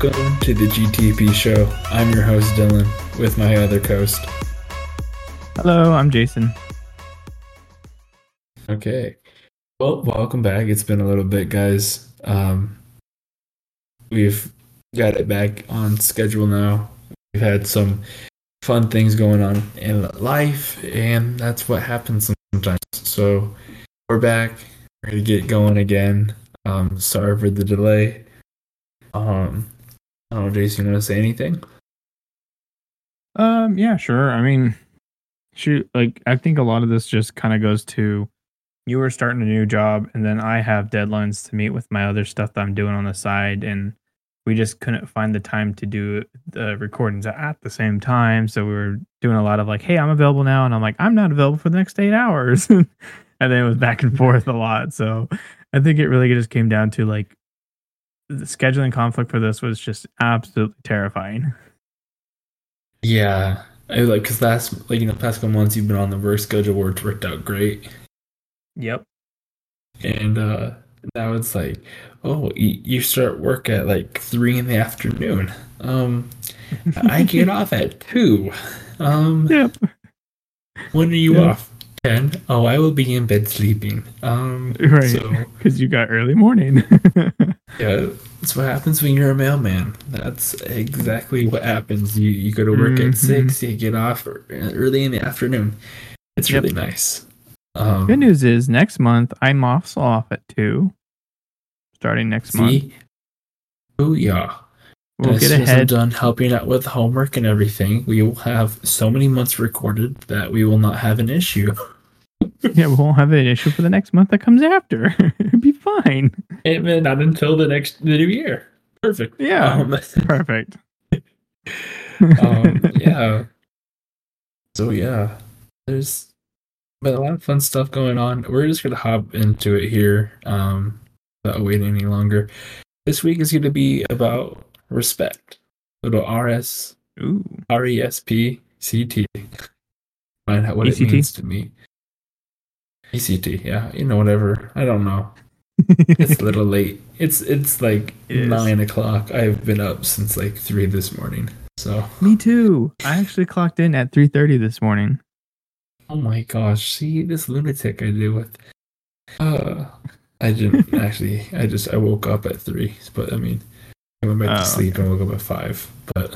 Welcome to the GTP show. I'm your host, Dylan, with my other host. Hello, I'm Jason. Okay. Well, welcome back. It's been a little bit, guys. Um, we've got it back on schedule now. We've had some fun things going on in life, and that's what happens sometimes. So we're back, ready to get going again. Um, sorry for the delay. Um, I don't know, Jason, you want to say anything? Um, yeah, sure. I mean, shoot, like I think a lot of this just kind of goes to you were starting a new job, and then I have deadlines to meet with my other stuff that I'm doing on the side, and we just couldn't find the time to do the recordings at the same time. So we were doing a lot of like, hey, I'm available now, and I'm like, I'm not available for the next eight hours, and then it was back and forth a lot. So I think it really just came down to like the scheduling conflict for this was just absolutely terrifying. Yeah, I like because last like in the past couple months you've been on the work schedule where it's worked out great. Yep. And uh now it's like, oh, you, you start work at like three in the afternoon. Um, I get off at two. Um, yep. When are you off? Ten. Oh, I will be in bed sleeping. Um, right. Because so, you got early morning. yeah, that's what happens when you're a mailman. That's exactly what happens. You you go to work mm-hmm. at six, you get off early in the afternoon. It's yep. really nice. Um, Good news is next month I'm also off at two, starting next see? month. Oh yeah. We'll as get ahead. I'm done helping out with homework and everything, we will have so many months recorded that we will not have an issue. yeah, we won't have an issue for the next month that comes after. It'd be fine. And not until the next the new year. Perfect. Yeah. Um, perfect. um, yeah. So yeah, there's been a lot of fun stuff going on. We're just gonna hop into it here, um, without waiting any longer. This week is gonna be about respect. Little RS, Ooh. R E S P C T. Find out what E-C-T? it means to me. ECT, yeah, you know, whatever. I don't know. it's a little late. It's it's like it nine o'clock. I've been up since like three this morning. So me too. I actually clocked in at three thirty this morning. Oh my gosh! See this lunatic I deal with. Uh, I didn't actually. I just I woke up at three, but I mean, I went back oh, to sleep okay. and woke up at five. But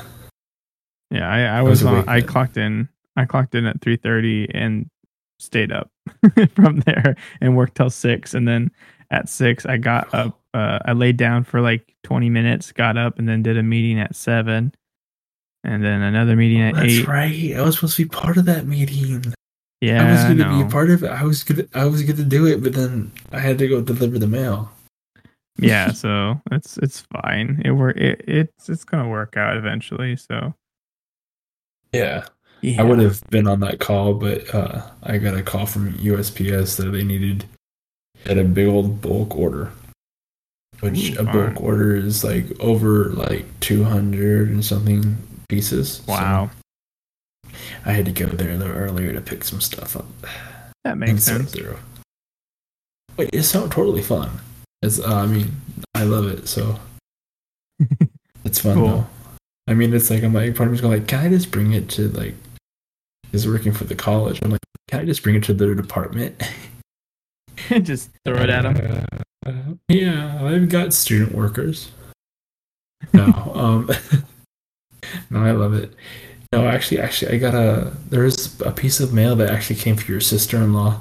yeah, I, I was, I was on. I clocked in. I clocked in at three thirty and stayed up from there and worked till six. And then at six, I got up. Uh, I laid down for like twenty minutes, got up, and then did a meeting at seven, and then another meeting at That's eight. That's right. I was supposed to be part of that meeting. Yeah, I was going to be a part of it. I was gonna, I was going to do it, but then I had to go deliver the mail. Yeah, so it's it's fine. It work. It, it's it's gonna work out eventually. So yeah, yeah. I would have been on that call, but uh, I got a call from USPS that they needed at a big old bulk order, which Ooh, a bulk order is like over like two hundred and something pieces. Wow. So I had to go there a little earlier to pick some stuff up. That makes sense. Through. Wait, it's so totally fun. It's uh, I mean, I love it. So it's fun cool. though. I mean, it's like I'm like part of me's going like, can I just bring it to like is working for the college? I'm like, can I just bring it to their department? just throw it at them. Uh, yeah, I've got student workers. No, um, no, I love it. No, actually, actually, I got a. There's a piece of mail that actually came for your sister-in-law.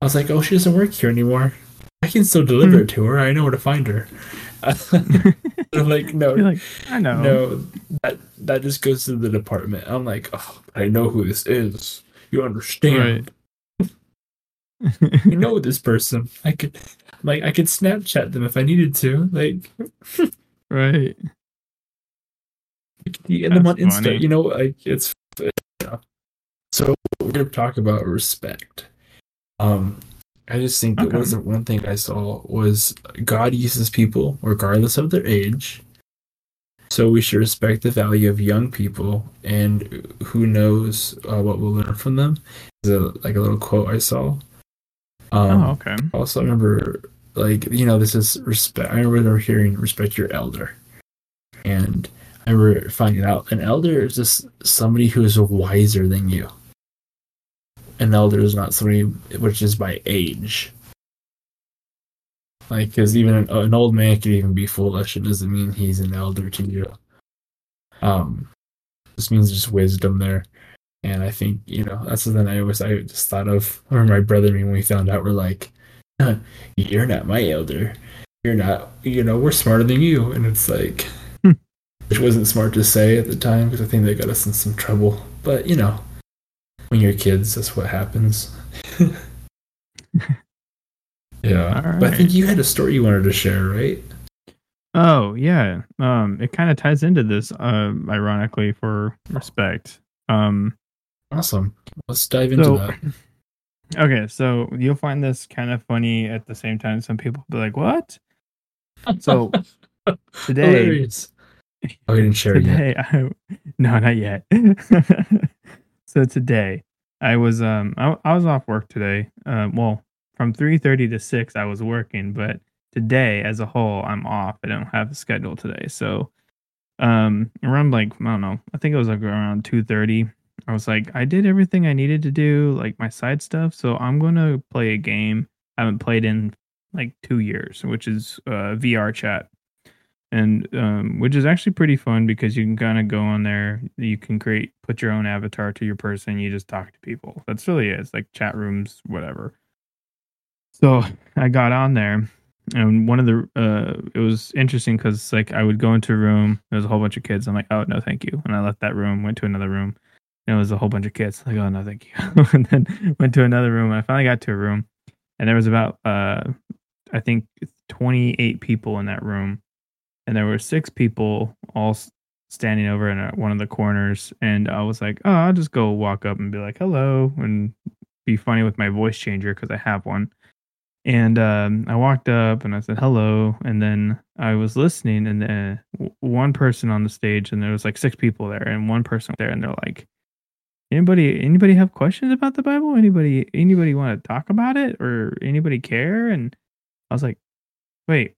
I was like, oh, she doesn't work here anymore. I can still deliver it to her. I know where to find her. I'm like, no, like, I know. No, that that just goes to the department. I'm like, oh, I know who this is. You understand? Right. you know this person. I could, like, I could Snapchat them if I needed to. Like, right and them on Insta. Funny. You know, like it's yeah. so we're gonna talk about respect. Um, I just think okay. that was the one thing I saw was God uses people regardless of their age. So we should respect the value of young people, and who knows uh, what we'll learn from them. Is a, like a little quote I saw. Um, oh, okay. Also, I remember like you know this is respect. I remember hearing respect your elder And I remember finding out an elder is just somebody who is wiser than you. An elder is not somebody which is by age. Like, because even an, an old man can even be foolish. It doesn't mean he's an elder to you. Um, this means just wisdom there. And I think, you know, that's something I always, I just thought of, or my brother and me when we found out, we're like, you're not my elder. You're not, you know, we're smarter than you. And it's like, hmm. which wasn't smart to say at the time because I think they got us in some trouble. But, you know, when you're kids, that's what happens. yeah. Right. But I think you had a story you wanted to share, right? Oh yeah, um, it kind of ties into this, uh, ironically, for respect. Um, awesome. Let's dive into so, that. Okay, so you'll find this kind of funny at the same time. Some people will be like, "What?" So today, Hilarious. oh, you didn't share today, yet. I, no, not yet. So today, I was um, I, I was off work today. Uh, well, from three thirty to six, I was working, but today as a whole, I'm off. I don't have a schedule today. So um around like I don't know, I think it was like around two thirty. I was like, I did everything I needed to do, like my side stuff. So I'm gonna play a game I haven't played in like two years, which is uh, VRChat, and um, which is actually pretty fun because you can kind of go on there. You can create, put your own avatar to your person. You just talk to people. That's really it. It's like chat rooms, whatever. So I got on there and one of the uh it was interesting because like i would go into a room there was a whole bunch of kids i'm like oh no thank you and i left that room went to another room and it was a whole bunch of kids like oh no thank you and then went to another room i finally got to a room and there was about uh i think 28 people in that room and there were six people all standing over in a, one of the corners and i was like oh i'll just go walk up and be like hello and be funny with my voice changer because i have one and um, I walked up and I said hello, and then I was listening, and then one person on the stage, and there was like six people there, and one person there, and they're like, "Anybody, anybody have questions about the Bible? Anybody, anybody want to talk about it, or anybody care?" And I was like, "Wait,"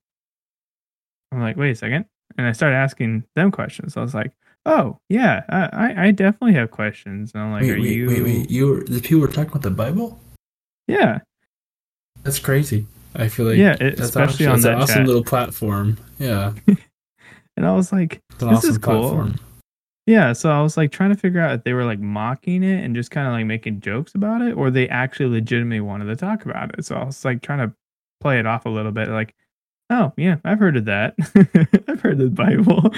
I'm like, "Wait a second. and I started asking them questions. I was like, "Oh yeah, I, I definitely have questions." And I'm like, wait, "Are wait, you?" Wait, wait, you were the people were talking about the Bible? Yeah. That's crazy. I feel like yeah, it, that's especially awesome, on that an awesome chat. little platform. Yeah, and I was like, it's an this awesome is cool. platform. Yeah, so I was like trying to figure out if they were like mocking it and just kind of like making jokes about it, or they actually legitimately wanted to talk about it. So I was like trying to play it off a little bit, like, oh yeah, I've heard of that. I've heard the Bible.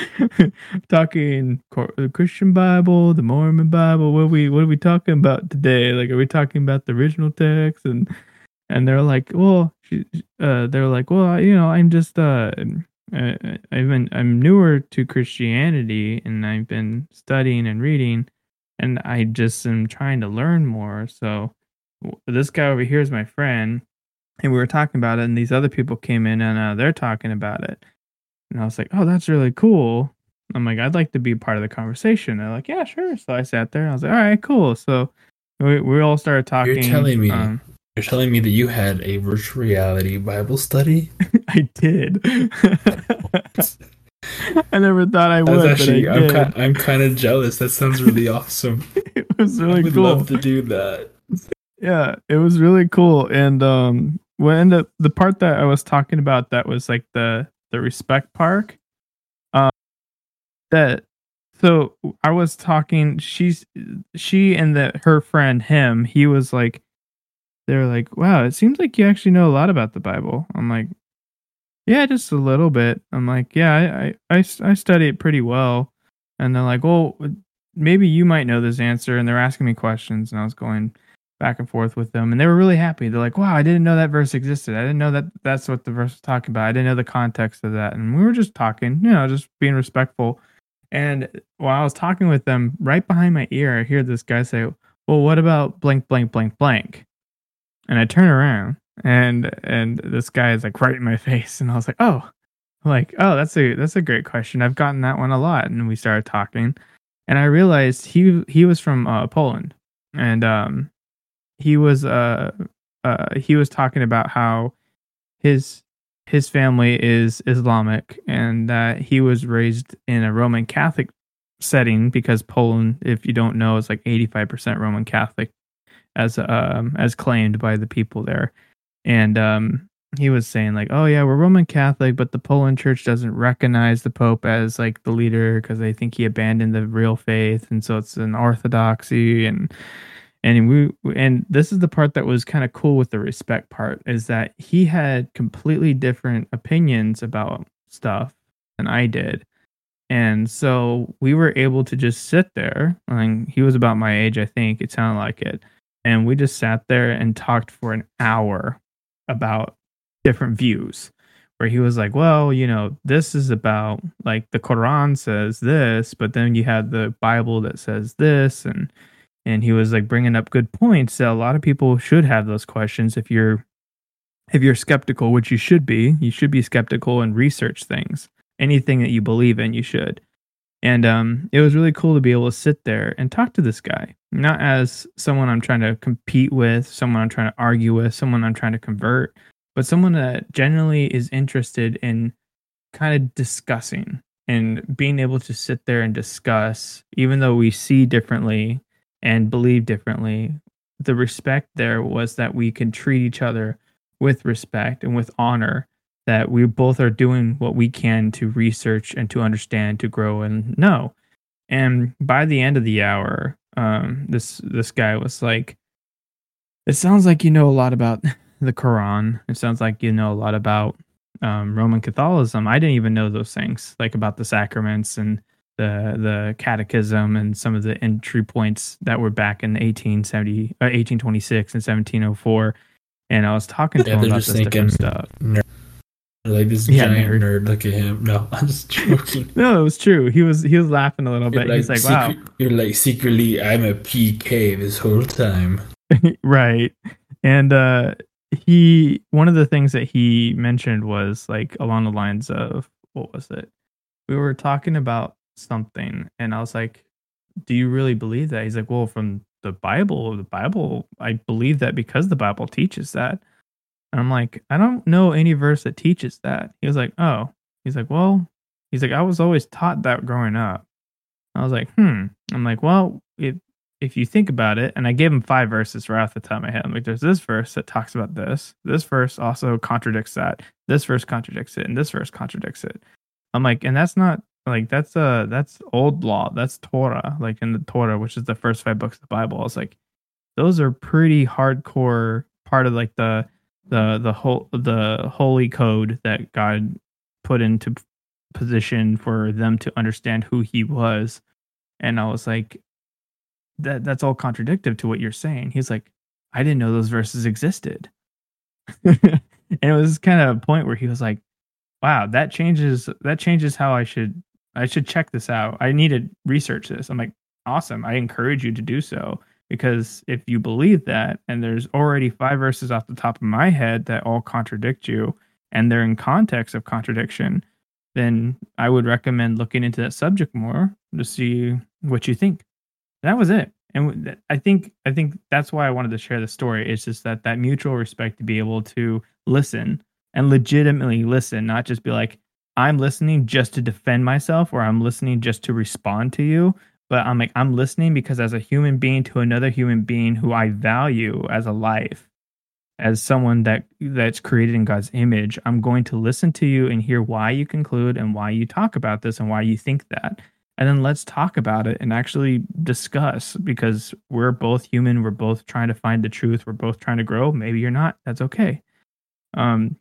talking the Christian Bible, the Mormon Bible. What are we what are we talking about today? Like, are we talking about the original text and and they're like, well, uh, they're like, well, you know, I'm just, uh, uh, I've been, I'm newer to Christianity, and I've been studying and reading, and I just am trying to learn more. So this guy over here is my friend, and we were talking about it, and these other people came in, and uh, they're talking about it, and I was like, oh, that's really cool. I'm like, I'd like to be part of the conversation. They're like, yeah, sure. So I sat there, and I was like, all right, cool. So we, we all started talking. You're telling me um, you're telling me that you had a virtual reality Bible study? I did. I never thought I would. Actually, I am kind, I'm kind of jealous. That sounds really awesome. it was really I would cool. love to do that. Yeah, it was really cool. And um, when the the part that I was talking about that was like the the respect park, um, that so I was talking. She's she and the her friend him. He was like they're like, wow, it seems like you actually know a lot about the Bible. I'm like, yeah, just a little bit. I'm like, yeah, I, I, I study it pretty well. And they're like, well, maybe you might know this answer. And they're asking me questions. And I was going back and forth with them. And they were really happy. They're like, wow, I didn't know that verse existed. I didn't know that that's what the verse was talking about. I didn't know the context of that. And we were just talking, you know, just being respectful. And while I was talking with them, right behind my ear, I hear this guy say, well, what about blank, blank, blank, blank? and I turn around and and this guy is like right in my face and I was like, "Oh." like, "Oh, that's a that's a great question. I've gotten that one a lot." And we started talking and I realized he he was from uh, Poland and um he was uh uh he was talking about how his his family is Islamic and that he was raised in a Roman Catholic setting because Poland, if you don't know, is like 85% Roman Catholic as um as claimed by the people there. And um he was saying like, "Oh yeah, we're Roman Catholic, but the Poland church doesn't recognize the pope as like the leader because they think he abandoned the real faith and so it's an orthodoxy and and we and this is the part that was kind of cool with the respect part is that he had completely different opinions about stuff than I did. And so we were able to just sit there. Mean, he was about my age, I think. It sounded like it. And we just sat there and talked for an hour about different views. Where he was like, well, you know, this is about like the Quran says this, but then you have the Bible that says this. And and he was like bringing up good points that a lot of people should have those questions if you're if you're skeptical which you should be. You should be skeptical and research things. Anything that you believe in you should. And um, it was really cool to be able to sit there and talk to this guy. Not as someone i'm trying to compete with someone i'm trying to argue with someone i'm trying to convert but someone that generally is interested in kind of discussing and being able to sit there and discuss even though we see differently and believe differently, the respect there was that we can treat each other with respect and with honor that we both are doing what we can to research and to understand to grow and know. And by the end of the hour um, this this guy was like it sounds like you know a lot about the quran. It sounds like you know a lot about um, roman catholicism. I didn't even know those things like about the sacraments and the the catechism and some of the entry points that were back in 1870 uh, 1826 and 1704 and i was talking to Yeah, him about just this different stuff nerd. Like this Yeah, giant nerd. nerd. Look at him. No, I'm just joking. no it was true he was he was laughing a little bit You're he's like wow You're like secretly, I'm a PK this whole time. right and uh he one of the things that he mentioned was like along the lines of what was it we were talking about something and i was like do you really believe that he's like well from the bible the bible i believe that because the bible teaches that and i'm like i don't know any verse that teaches that he was like oh he's like well he's like i was always taught that growing up i was like hmm i'm like well if if you think about it, and I gave him five verses right off the top of my head. I'm like, there's this verse that talks about this. This verse also contradicts that. This verse contradicts it, and this verse contradicts it. I'm like, and that's not like that's uh that's old law. That's Torah, like in the Torah, which is the first five books of the Bible. I was like, those are pretty hardcore part of like the the the whole the holy code that God put into position for them to understand who He was. And I was like, that that's all contradictive to what you're saying. He's like, I didn't know those verses existed. and it was kind of a point where he was like, Wow, that changes that changes how I should I should check this out. I need to research this. I'm like, awesome. I encourage you to do so. Because if you believe that, and there's already five verses off the top of my head that all contradict you, and they're in context of contradiction, then I would recommend looking into that subject more to see what you think that was it and i think i think that's why i wanted to share the story it's just that that mutual respect to be able to listen and legitimately listen not just be like i'm listening just to defend myself or i'm listening just to respond to you but i'm like i'm listening because as a human being to another human being who i value as a life as someone that that's created in god's image i'm going to listen to you and hear why you conclude and why you talk about this and why you think that. And then let's talk about it and actually discuss because we're both human. We're both trying to find the truth. We're both trying to grow. Maybe you're not. That's okay. Um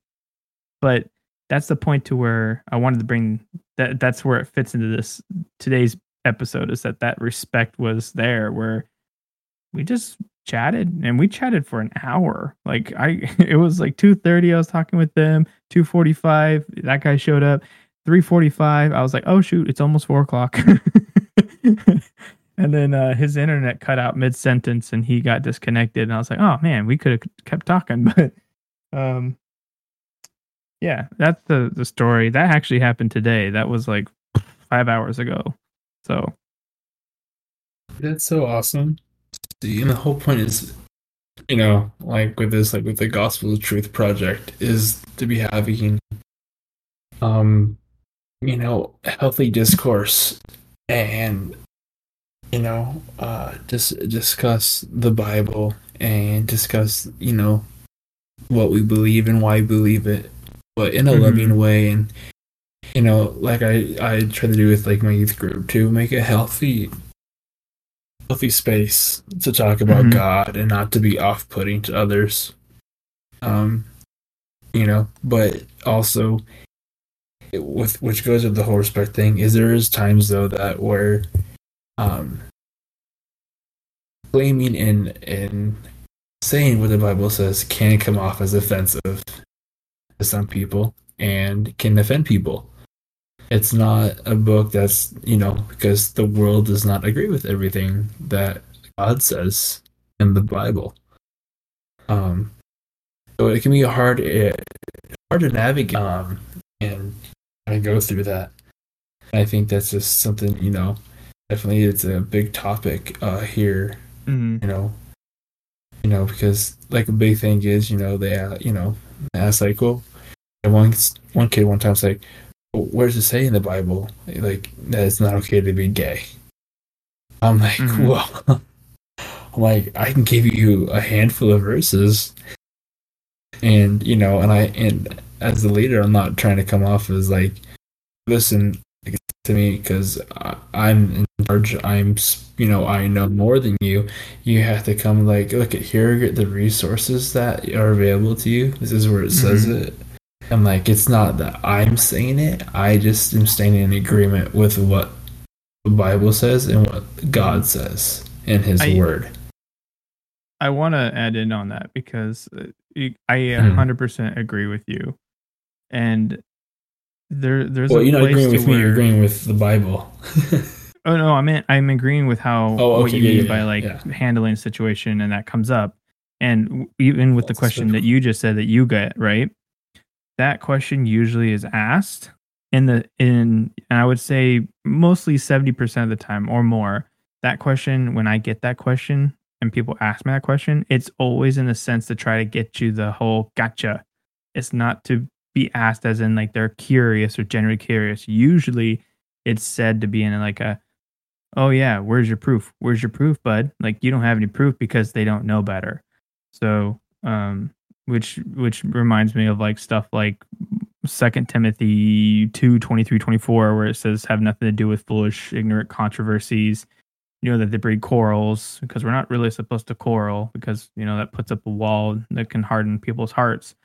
but that's the point to where i wanted to bring that that's where it fits into this today's episode is that that respect was there where we just chatted and we chatted for an hour. Like i it was like 2.30 i was talking with them 2.45 that guy showed up 3.45 i was like oh shoot it's almost 4 o'clock. And then uh, his internet cut out mid-sentence and he got disconnected and i was like oh man we could have kept talking but um yeah that's the the story. That actually happened today. That was like five hours ago. So That's so awesome. See, and the whole point is you know, like with this, like with the Gospel of Truth project, is to be having, um, you know, healthy discourse and, you know, uh, just discuss the Bible and discuss, you know, what we believe and why we believe it, but in a Mhm. loving way and. You know, like I, I try to do with like my youth group to make a healthy healthy space to talk about Mhm. God and not to be off putting to others. Um, you know, but also it- with which goes with the whole respect thing is there is times though that where um claiming and and saying what the Bible says can come off as offensive to some people and can offend people. It's not a book that's you know because the world does not agree with everything that God says in the Bible. Um, so it can be hard eh, hard to navigate um, and kind of go through that. I think that's just something you know. Definitely, it's a big topic uh, here. Mhm. You know, you know because like a big thing is you know they uh, you know ask like well, one one kid one time was like, where does it say in the Bible like that it's not okay to be gay? I'm like, Mhm. well, I'm like I can give you a handful of verses, and you know, and I and as the leader, I'm not trying to come off as like, listen to me because I'm in charge. I'm you know I know more than you. You have to come like look at here are the resources that are available to you. This is where it says Mhm. it. And like it's not that I'm saying it. I just am staying in agreement with what the Bible says and what God says in His I- Word. I want to add in on that because uh, I Mhm. 100% agree with you. And there there's Well, you're not agreeing with me. You're agreeing with the Bible. Oh no, I mean I'm agreeing with how Oh, what you yeah, mean yeah, by like yeah. handling a situation and that comes up. And even with the question that you just said that you get, right? That question usually is asked in the in and I would say mostly 70% of the time or more. That question when I get that question and people ask me that question, it's always in the sense to try to get you the whole gotcha. It's not to be asked as in like they're curious or generally curious. Usually it's said to be in like a oh yeah where's your proof where's your proof bud like you don't have any proof because they don't know better so um which which reminds me of like stuff like second timothy 2 23 24 where it says have nothing to do with foolish ignorant controversies. You know that they breed quarrels because we're not really supposed to quarrel because you know that puts up a wall that can harden people's hearts.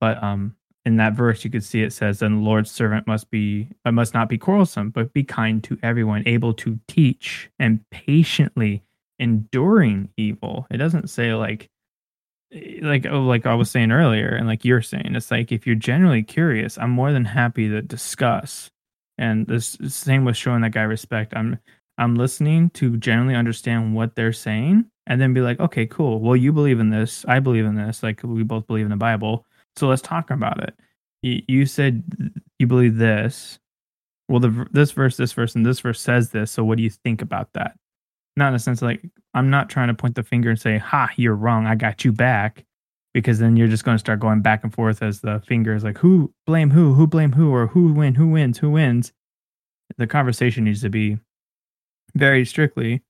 But um in that verse you could see it says then the lord's servant must be uh, must not be quarrelsome but be kind to everyone able to teach and patiently enduring evil. It doesn't say like like oh, like i was saying earlier and like you're saying it's like if you're genuinely curious i'm more than happy to discuss and this same with showing that guy respect i'm i'm listening to generally understand what they're saying and then be like okay cool well you believe in this i believe in this like we both believe in the bible so let's talk about it. You, you said you believe this. Well, the this verse, this verse, and this verse says this. So what do you think about that? Not in a sense like I'm not trying to point the finger and say, "Ha, you're wrong. I got you back," because then you're just going to start going back and forth as the finger is like, "Who blame who? Who blame who? Or who win? Who wins? Who wins?" The conversation needs to be very strictly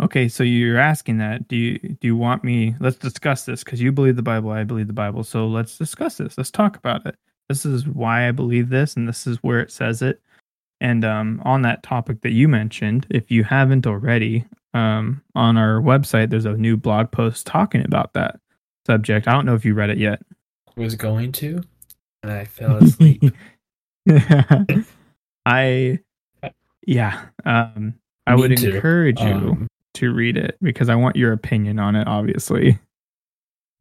okay so you're asking that do you do you want me let's discuss this because you believe the bible i believe the bible so let's discuss this let's talk about it this is why i believe this and this is where it says it and um, on that topic that you mentioned if you haven't already um, on our website there's a new blog post talking about that subject i don't know if you read it yet was going to, and I fell asleep. i yeah um, i Me would too. encourage you Um, to read it because I want your opinion on it, obviously.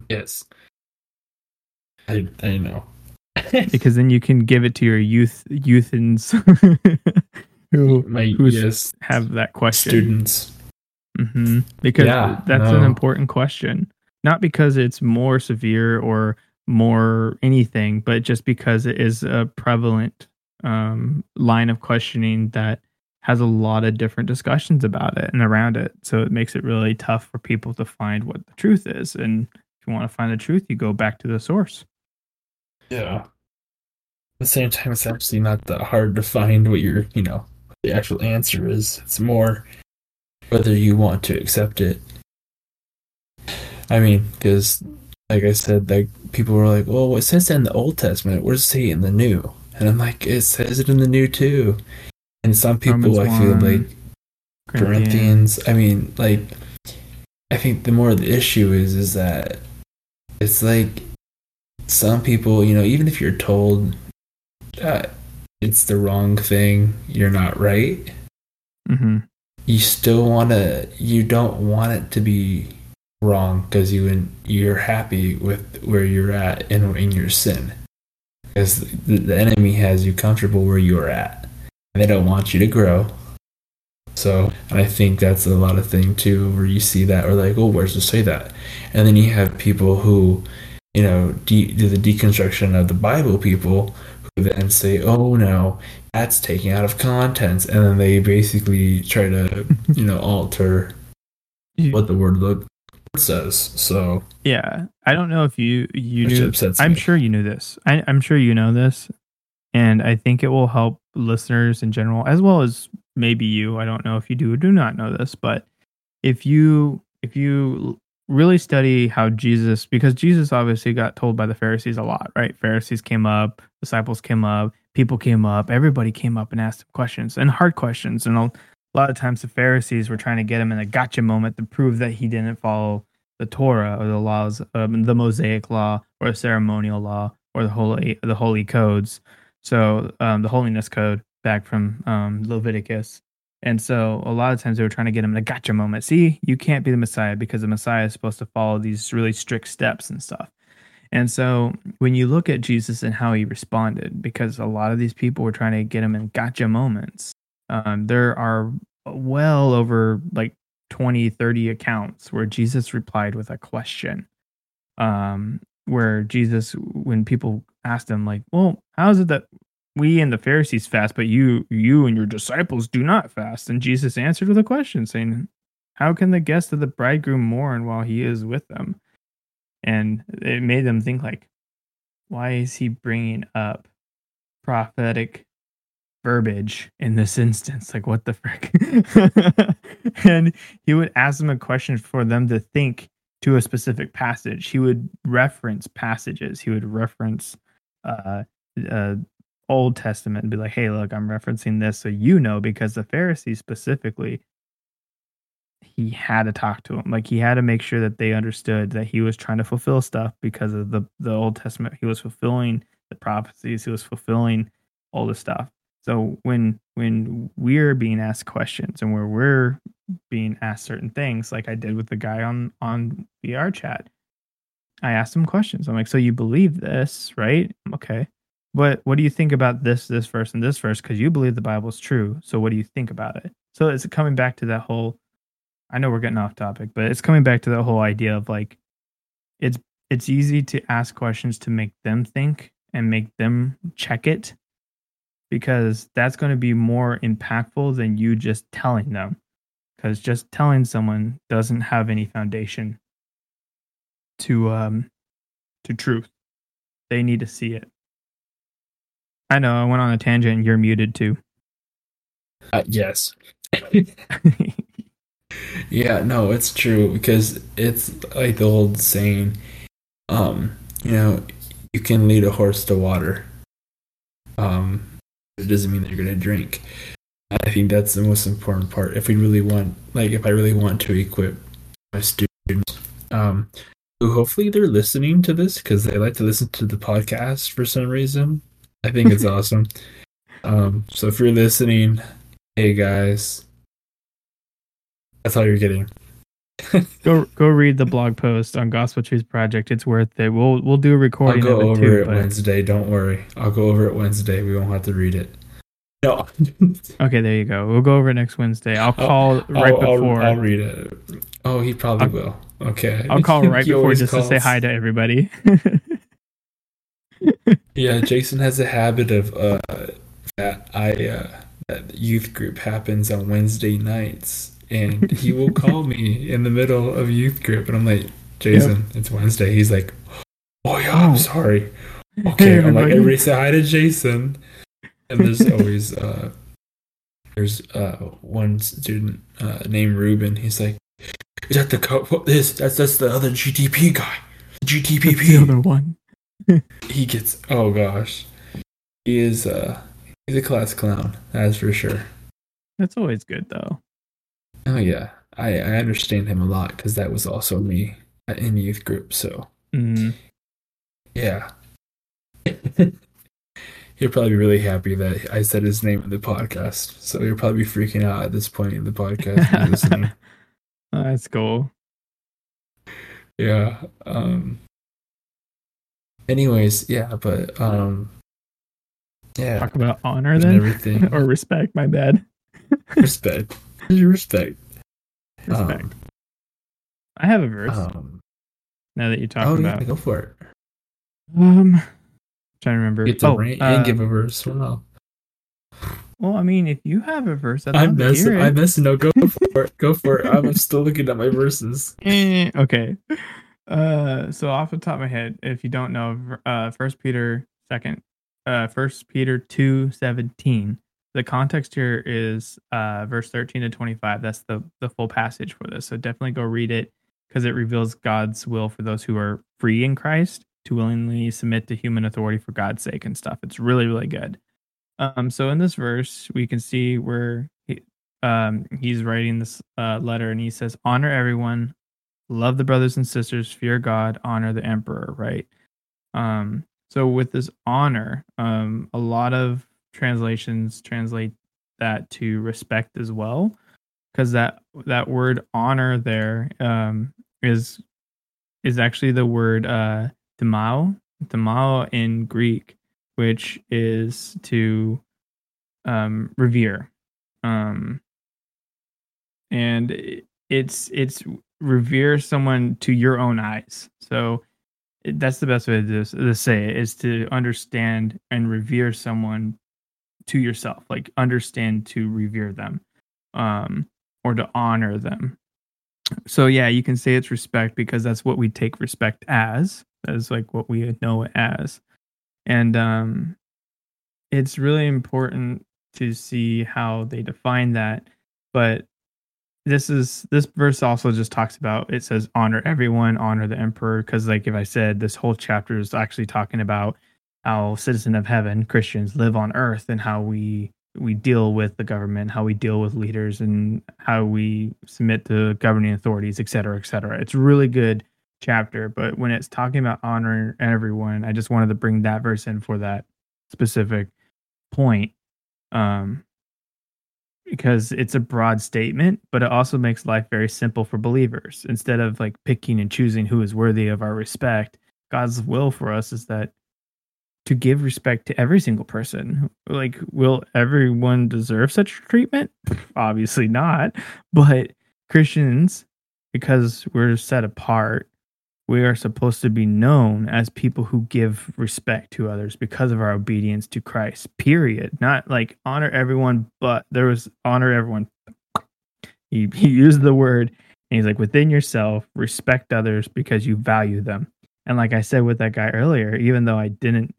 yes, I I know. Because then you can give it to your youth youthins who My who's yes have that question. students. hmm Because Yeah, that's an important question. Not because it's more severe or more anything, but just because it is a prevalent um, line of questioning that has a lot of different discussions about it and around it. So it makes it really tough for people to find what the truth is. And if you want to find the truth, you go back to the source. Yeah. At the same time, it's actually not that hard to find what your, you know, the actual answer is. It's more whether you want to accept it. I mean, because, like I said, like people were like, "Well, it says that in the Old Testament. Where's it say in the New?" And I'm like, "It says it in the New too." And some people, Romans I feel 1, like Corinthians. I mean, like, I think the more the issue is, is that it's like some people, you know, even if you're told that it's the wrong thing, you're not right. hmm You still want to. You don't want it to be wrong because you you're happy with where you're at in in your sin. Because the, the enemy has you comfortable where you're at, and they don't want you to grow. So, and I think that's a lot of thing too, where you see that, or like, oh, where's it say that? And then you have people who, you know, de- do the deconstruction of the Bible people then say, oh no, that's taken out of context, and then they basically try to, you know, alter what the word look says. So, Yeah, I don't know if you you knew. I'm me. sure you knew this. I, I'm sure you know this, and I think it will help listeners in general, as well as maybe you. I don't know if you do or do not know this, but if you if you really study how Jesus, because Jesus obviously got told by the Pharisees a lot, right? Pharisees came up, disciples came up, people came up, everybody came up and asked questions and hard questions, and a lot of times the Pharisees were trying to get him in a gotcha moment to prove that he didn't follow the Torah or the laws, um, the Mosaic law or the ceremonial law or the holy the holy codes. So um, the holiness code back from um, Leviticus. And so a lot of times they were trying to get him in a gotcha moment. See, you can't be the Messiah because the Messiah is supposed to follow these really strict steps and stuff. And so when you look at Jesus and how he responded, because a lot of these people were trying to get him in gotcha moments, um, there are well over like 20, 30 accounts where Jesus replied with a question. Um, where Jesus, when people asked him, like, well, how is it that we and the Pharisees fast, but you, you and your disciples do not fast? And Jesus answered with a question saying, How can the guest of the bridegroom mourn while he is with them? And it made them think, like, why is he bringing up prophetic verbiage in this instance? Like, what the frick? and he would ask them a question for them to think to a specific passage. He would reference passages. He would reference uh, uh, Old Testament and be like, "Hey, look, I'm referencing this so you know." Because the Pharisees specifically, he had to talk to them. Like he had to make sure that they understood that he was trying to fulfill stuff because of the the Old Testament. He was fulfilling the prophecies. He was fulfilling all the stuff. So when when we're being asked questions and where we're being asked certain things, like I did with the guy on on VRChat, I asked him questions. I'm like, "So you believe this, right? Okay. What what do you think about this, this verse, and this verse? Because you believe the Bible is true. So what do you think about it?" So it's coming back to that whole. I know we're getting off topic, but it's coming back to the whole idea of like, it's it's easy to ask questions to make them think and make them check it because that's going to be more impactful than you just telling them because just telling someone doesn't have any foundation to um to truth. They need to see it. I know i went on a tangent and you're muted too. Uh, yes. yeah, no, it's true because it's like the old saying, um, you know, you can lead a horse to water. Um, it doesn't mean that you're gonna drink. I think that's the most important part. If we really want, like, if I really want to equip my students, um, who hopefully they're listening to this because they like to listen to the podcast for some reason. I think it's awesome. Um, so if you're listening, hey guys, that's all you're getting. go go read the blog post on gospel truth project it's worth it we'll we'll do a I'll recording go of it over too it but Wednesday. Don't worry. I'll go over it Wednesday. We won't have to read it. No, okay there you go we'll go over it next wednesday i'll call right I'll, I'll- before I'll, read it. Oh, he probably I'll- will. Okay. I'll call right before just to say hi to everybody. Yeah, Jason has a habit of uh that I uh that youth group happens on Wednesday nights, and he will call me in the middle of youth group, and I'm like, Jason, yep. it's Wednesday. He's like, Oh yeah, I'm oh. sorry. Okay, hey, I'm like everybody say hi to Jason, and there's always uh, there's uh one student uh, named Ruben. He's like, is that the co- what, this? That's that's the other GTP guy. GTPP. That's the other one. he gets. Oh gosh, he is. Uh, he's a class clown. That's for sure. That's always good though. Oh yeah, I I understand him a lot because that was also me in youth group. So. Mm-hmm. Yeah. He'll probably be really happy that I said his name in the podcast. So he'll probably be freaking out at this point in the podcast. That's cool. Yeah. Um anyways, yeah, but um yeah. Talk about honor then everything. or respect, my bad. respect. Respect. Respect. Um, I have a verse. Um, now that you talk oh, about yeah, go for it. Um, trying to remember. Get to oh, rant and give a um, verse. Well, well, I mean, if you have a verse, I'd I'm messing. I'm messing. No, go for it. Go for it. I'm still looking at my verses. Eh, okay. Uh, so off the top of my head, if you don't know, uh, First Peter second, uh, First Peter two seventeen. The context here is uh verse thirteen to twenty five. That's the the full passage for this. So definitely go read it because it reveals God's will for those who are free in Christ to willingly submit to human authority for God's sake and stuff. It's really, really good. Um, so in this verse, we can see where he, um, he's writing this uh, letter and he says, Honor everyone, love the brothers and sisters, fear God, honor the emperor, right? Um, so with this honor, um, a lot of translations translate that to respect as well, because that that word honor there um, is is actually the word uh, Timao, Timao in Greek, which is to um, revere. Um, and it's it's revere someone to your own eyes. So that's the best way to, to say it is to understand and revere someone to yourself, like understand to revere them, um, or to honor them. So yeah, you can say it's respect because that's what we take respect as as like what we know it as. And um, it's really important to see how they define that. But this is this verse also just talks about it says honor everyone, honor the emperor. Because like if I said this whole chapter is actually talking about how citizen of heaven Christians live on earth and how we we deal with the government, how we deal with leaders, and how we submit to governing authorities, et cetera, et cetera. It's a really good chapter, but when it's talking about honoring everyone, I just wanted to bring that verse in for that specific point. Um, because it's a broad statement, but it also makes life very simple for believers. Instead of like picking and choosing who is worthy of our respect, God's will for us is that to give respect to every single person. Like, will everyone deserve such treatment? Obviously not. But Christians, because we're set apart, we are supposed to be known as people who give respect to others because of our obedience to Christ. Period. Not like honor everyone, but there was honor everyone. He, he used the word and he's like within yourself, respect others because you value them. And like I said with that guy earlier, even though I didn't,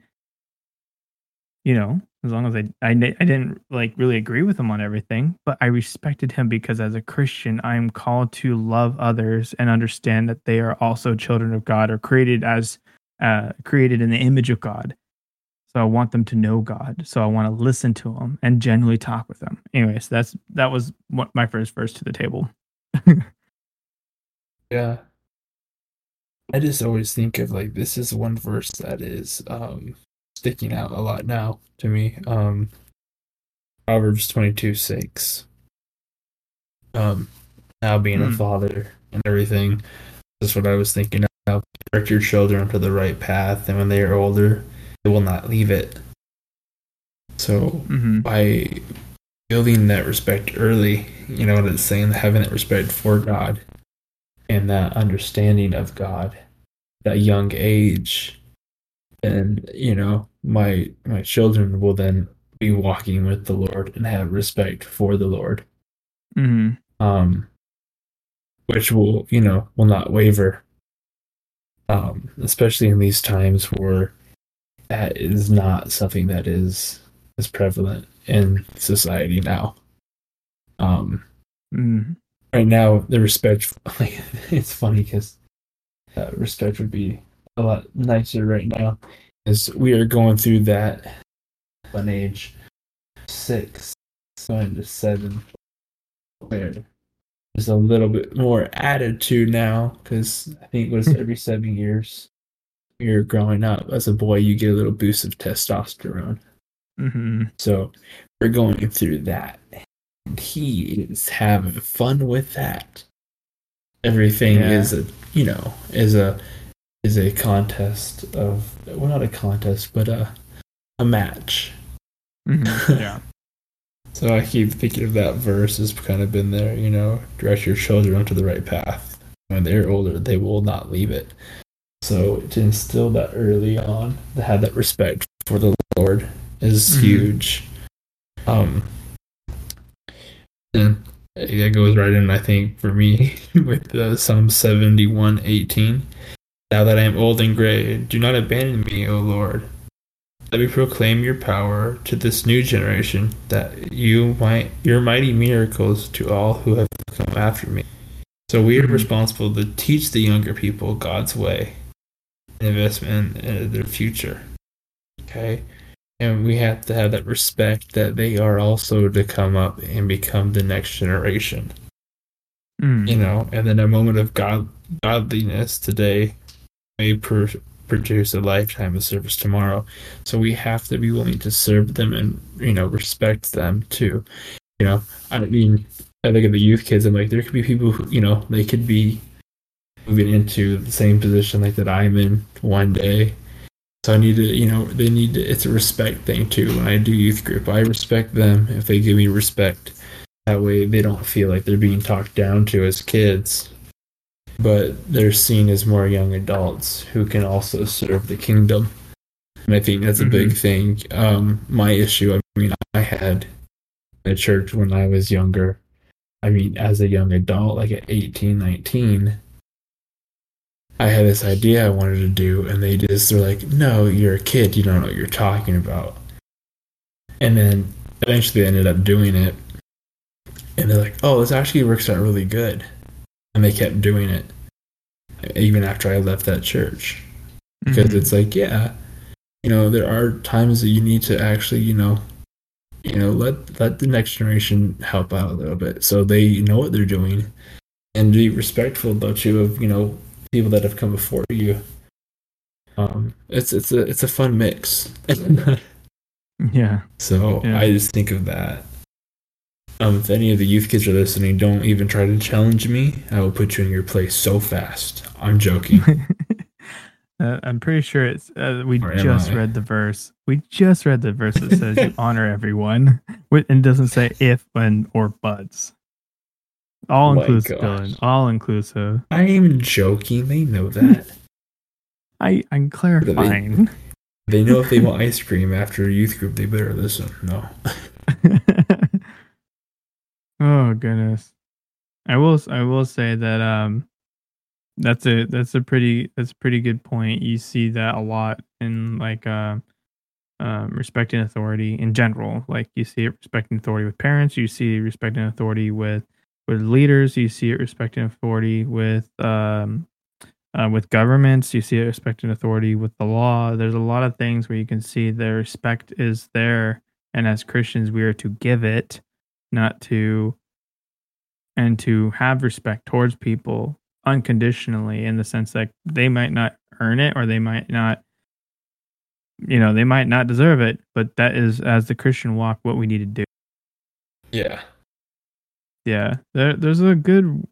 you know, as long as I, I, I didn't like really agree with him on everything, but I respected him because as a Christian, I am called to love others and understand that they are also children of God or created as uh, created in the image of God. So I want them to know God. So I want to listen to them and genuinely talk with them. Anyways, that's that was what my first verse to the table. yeah. I just always think of like this is one verse that is um sticking out a lot now to me. Um, Proverbs 22 6. Um, now being mm. a hmm. father and everything. That's what I was thinking of. Direct your children to the right path, and when they are older, they will not leave it. So, mm-hmm. by building that respect early, you know what it's saying, having that respect for God and that understanding of God, that young age, and you know my my children will then be walking with the Lord and have respect for the Lord. hmm Um, which will, you know, will not waver. Um, especially in these times where that is not something that is is prevalent in society now. Um, mm right now the respect like it's funny because uh, respect would be a lot nicer right now as we are going through that. One age. Six. Going to seven. Where? There's a little bit more attitude now because i think it was every seven years you're growing up as a boy you get a little boost of testosterone. Hmm so we're going through that. And he is having fun with that. Everything Yeah. is a you know, is a is a contest of well not a contest, but a a match. hmm Yeah. So I keep thinking of that verse has kind of been there, you know, direct your children onto the right path. When they're older, they will not leave it. So to instill that early on, to have that respect for the Lord is Mhm. huge. Um, and that goes right in, I think, for me with uh, Psalm seventy-one eighteen. Now that I am old and gray, do not abandon me, O Lord. Let me proclaim your power to this new generation, that you might your mighty miracles to all who have come after me. So we are Mhm. responsible to teach the younger people God's way, and investment in their future. Okay, and we have to have that respect that they are also to come up and become the next generation Mm. you know, and then a moment of god godliness today may pr- produce a lifetime of service tomorrow. So we have to be willing to serve them and you know respect them too. You know, I mean, I look at the youth kids. I'm like, there could be people who you know they could be moving into the same position like that I'm in one day. So I need to, you know, they need to. It's a respect thing too. When I do youth group, I respect them if they give me respect. That way, they don't feel like they're being talked down to as kids, but they're seen as more young adults who can also serve the kingdom. And I think that's a big thing. Um, my issue, I mean, I had a church when I was younger. I mean, as a young adult, like at 18, 19, I had this idea I wanted to do, and they just were like, no, you're a kid. You don't know what you're talking about. And then eventually I ended up doing it. And they're like, oh, this actually works out really good. And they kept doing it even after I left that church. Because Mhm. it's like, yeah, you know, there are times that you need to actually, you know, you know, let let the next generation help out a little bit so they know what they're doing and be respectful though too of, you know, people that have come before you. Um it's it's a it's a fun mix. yeah. So Yeah. I just think of that. Um, if any of the youth kids are listening, don't even try to challenge me. I will put you in your place so fast. I'm joking. uh, I'm pretty sure it's. Uh, we Or just read the verse. We just read the verse that says you honor everyone, and doesn't say if and or buts. All Oh inclusive. Dylan. All inclusive. I ain't even joking. They know that. I I'm clarifying. they know if they want ice cream after a youth group, they better listen. No. Oh goodness. I will I will say that um that's a that's a pretty that's a pretty good point. You see that a lot in like uh um, respecting authority in general. Like you see it respecting authority with parents, you see respecting authority with with leaders, you see it respecting authority with um uh, with governments, you see it respecting authority with the law. There's a lot of things where you can see the respect is there, and as Christians, we are to give it, not to, and to have respect towards people unconditionally in the sense that they might not earn it or they might not, you know, they might not deserve it, but that is as the Christian walk what we need to do. Yeah. Yeah, there, there's a good,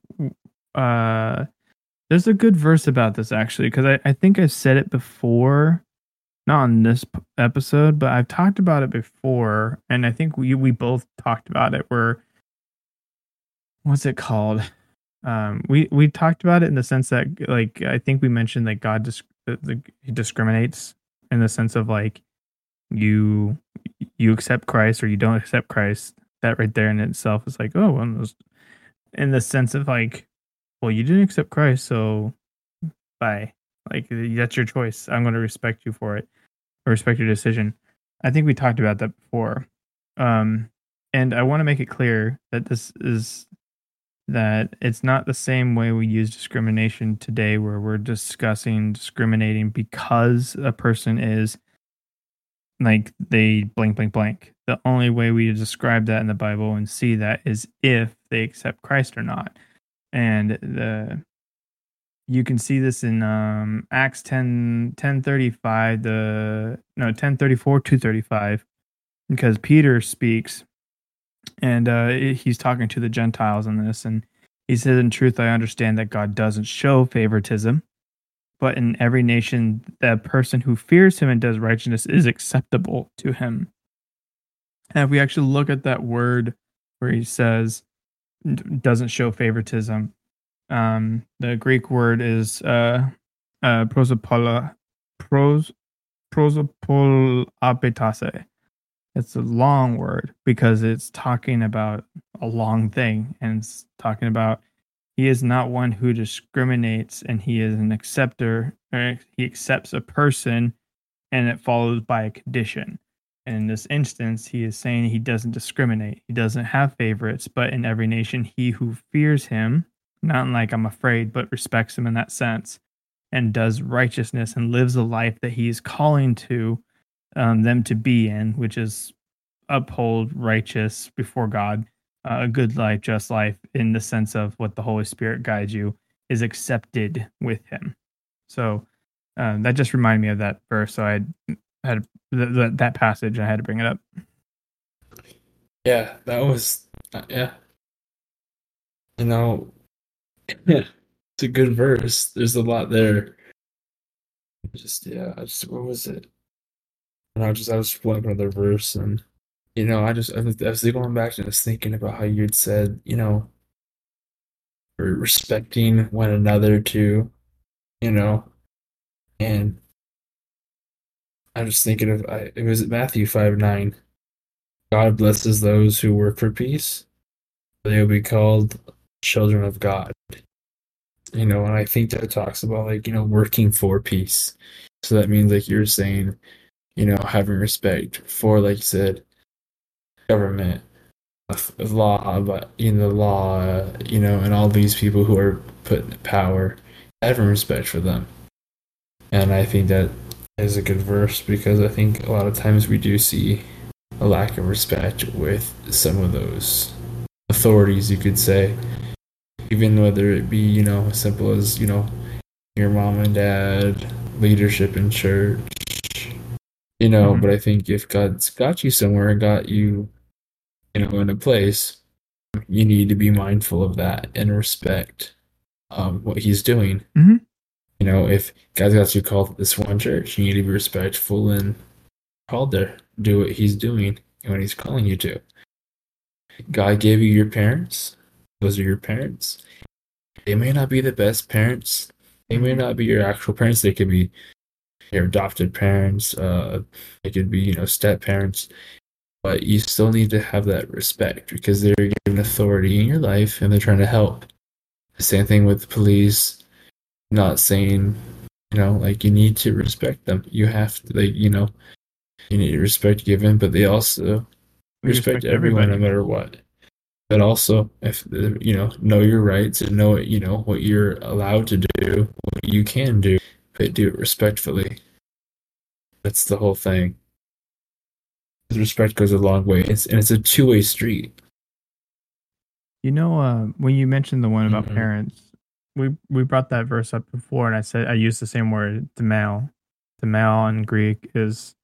uh, there's a good verse about this actually because I, I think I've said it before, not on this episode, but I've talked about it before, and I think we we both talked about it. Where what's it called? Um, we we talked about it in the sense that like I think we mentioned that God dis- that the, he discriminates in the sense of like you you accept Christ or you don't accept Christ, that right there in itself is like, oh, well, in the sense of like, well, you didn't accept Christ, so bye. Like that's your choice. I'm going to respect you for it. I respect your decision. I think we talked about that before. Um, and I want to make it clear that this is that it's not the same way we use discrimination today where we're discussing discriminating because a person is like they blank blank blank the only way we describe that in the bible and see that is if they accept christ or not and the you can see this in um acts 10 1035 the no 1034 235 because peter speaks and uh he's talking to the gentiles in this and he says in truth i understand that god doesn't show favoritism but in every nation, the person who fears him and does righteousness is acceptable to him. And if we actually look at that word where he says doesn't show favoritism, um, the Greek word is uh, uh, prosopola, pros, prosopolapetase. It's a long word because it's talking about a long thing and it's talking about he is not one who discriminates, and he is an acceptor. he accepts a person, and it follows by a condition. And in this instance, he is saying he doesn't discriminate. He doesn't have favorites, but in every nation, he who fears him, not like I'm afraid, but respects him in that sense, and does righteousness and lives a life that he's calling to um, them to be in, which is uphold righteous before God a good life, just life, in the sense of what the Holy Spirit guides you, is accepted with Him. So um, that just reminded me of that verse. So I had, had th- th- that passage. I had to bring it up. Yeah, that was uh, yeah. You know, yeah, it's a good verse. There's a lot there. Just yeah, I just what was it? And I just I was pulling another verse and you know, I just I was, going back and was thinking about how you'd said, you know, respecting one another too, you know, and I'm just thinking of I, it was Matthew five nine. God blesses those who work for peace; they will be called children of God. You know, and I think that talks about like you know working for peace. So that means like you're saying, you know, having respect for like you said, government, law, but in the law, uh, you know, and all these people who are put in power, having respect for them. And I think that is a good verse because I think a lot of times we do see a lack of respect with some of those authorities, you could say. Even whether it be, you know, as simple as, you know, your mom and dad, leadership in church, you know, mm-hmm. but I think if God's got you somewhere and got you you know, in a place, you need to be mindful of that and respect um, what he's doing. Mm-hmm. You know, if God's got you called this one church, you need to be respectful and called there. Do what he's doing and what he's calling you to. God gave you your parents. Those are your parents. They may not be the best parents. They may not be your actual parents. They could be your adopted parents. Uh, they could be, you know, step parents but you still need to have that respect because they're given authority in your life and they're trying to help. The same thing with the police, not saying, you know, like you need to respect them. You have to, like, you know, you need respect given, but they also respect, respect everyone everybody. no matter what. But also, if you know, know your rights and know you know what you're allowed to do, what you can do, but do it respectfully. That's the whole thing respect goes a long way. It's and it's a two way street. You know, uh, when you mentioned the one about mm-hmm. parents, we we brought that verse up before, and I said I used the same word, the male. The male in Greek is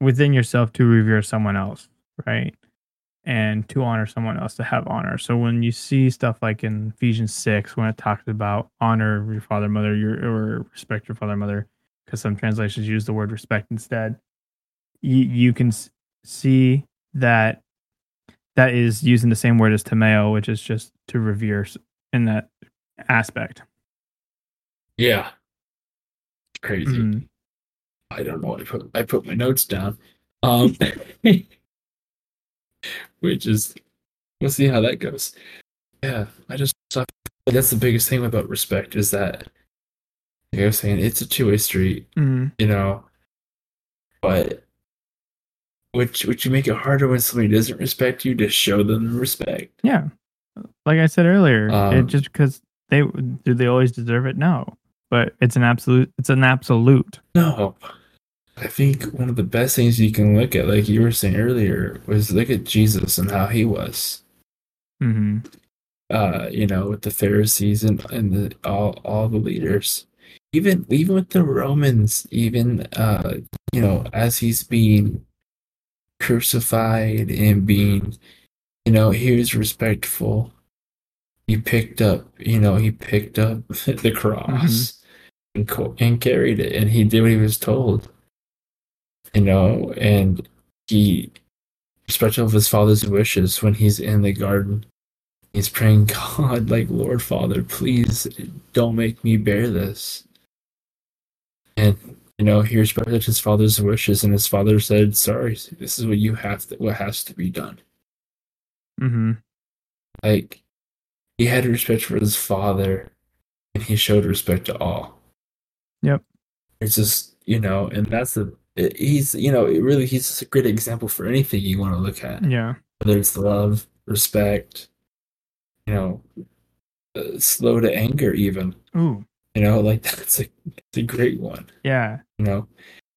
within yourself to revere someone else, right? And to honor someone else, to have honor. So when you see stuff like in Ephesians six, when it talks about honor your father, mother, your or respect your father, mother, because some translations use the word respect instead you, you can see that that is using the same word as timeo, which is just to revere in that aspect. Yeah. Crazy. Mm. I don't know. I put I put my notes down. Um, which is we'll see how that goes. Yeah, I just that's the biggest thing about respect is that like I was saying it's a two way street, Mhm. you know. But which which you make it harder when somebody doesn't respect you to show them respect. Yeah. Like I said earlier, it Um, just because they do they always deserve it? No. But it's an absolute it's an absolute. No. I think one of the best things you can look at, like you were saying earlier, was look at Jesus and how he was. hmm uh, you know, with the Pharisees and and the, all all the leaders, even even with the Romans, even uh, you know, as he's being crucified and being, you know, he was respectful. He picked up, you know, he picked up the cross and co- and carried it, and he did what he was told. You know, and he respectful of his father's wishes when he's in the garden he's praying god like lord father please don't make me bear this and you know he respected his father's wishes and his father said sorry this is what you have to what has to be done Mm-hmm. like he had respect for his father and he showed respect to all Yep. it's just you know and that's the he's you know it really he's just a great example for anything you want to look at Yeah. whether it's love respect you know uh, slow to anger even Ooh. You know, like that's a, that's a great one. Yeah. You know,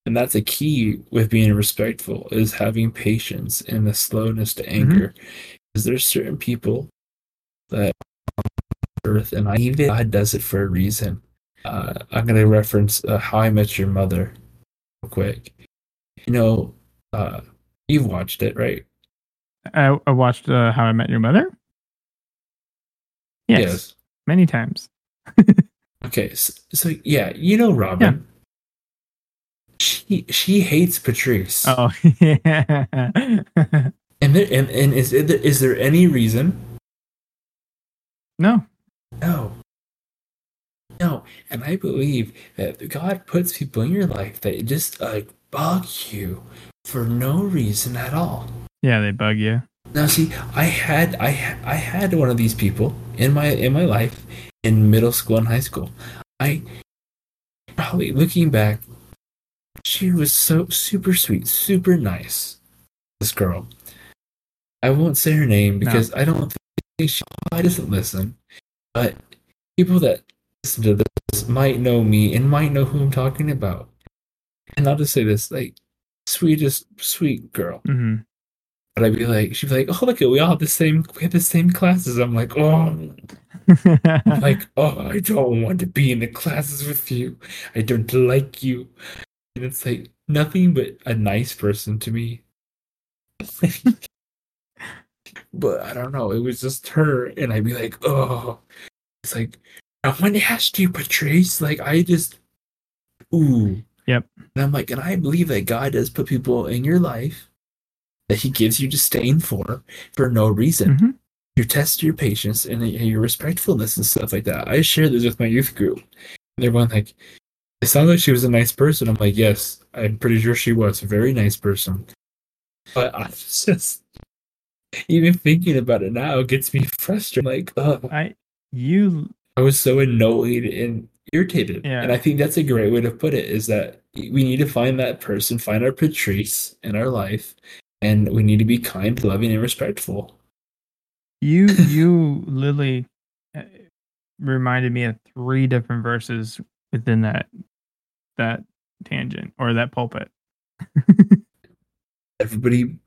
and that's a key with being respectful is having patience and the slowness to anger. Because there's certain people that on earth, and I even God does it for a reason. Uh, I'm gonna reference uh, How I Met Your Mother, quick. You know, uh, you've watched it, right? I, I watched uh, How I Met Your Mother. Yes, many times. Okay, so, so yeah, you know Robin. Yeah. She she hates Patrice. Oh, yeah. And there, and, and is is there any reason? no. No. No. And I believe that God puts people in your life that just like bug you for no reason at all. Yeah, they bug you. Now, see, I had I I had one of these people in my in my life in middle school and high school. I probably looking back, she was so super sweet, super nice. This girl. I won't say her name because I don't think she probably doesn't listen. But people that listen to this might know me and might know who I'm talking about. And I'll just say this, like, sweetest sweet girl. hmm But I'd be like, she'd be like, "Oh, look at we all have the same, we have the same classes." I'm like, "Oh, I'm like, oh, I don't want to be in the classes with you. I don't like you." And it's like nothing but a nice person to me. but I don't know. It was just her, and I'd be like, "Oh," it's like, "I want to ask you, Patrice." Like, I just, ooh, Yep. And I'm like, and I believe that God does put people in your life that He gives you disdain for for no reason. Mhm. You test your patience and your respectfulness and stuff like that. I share this with my youth group. And they're going like, it sounds like she was a nice person. I'm like, yes, I'm pretty sure she was a very nice person. But I just, even thinking about it now gets me frustrated. Like, oh, I you I was so annoyed and irritated. Yeah. And I think that's a great way to put it is that we need to find that person, find our Patrice in our life, and we need to be kind, loving, and respectful. you you literally uh, reminded me of three different verses within that that tangent or that pulpit. Everybody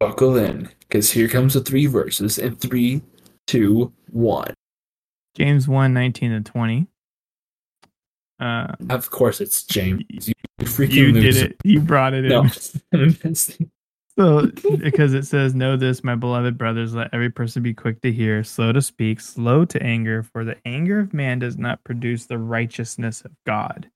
buckle in because here comes the three verses in three, two, one. James 1, 19 and 20. Uh, Of course, it's James. You freaking you did it. You brought it in. No. So, because it says, Know this, my beloved brothers, let every person be quick to hear, slow to speak, slow to anger, for the anger of man does not produce the righteousness of God.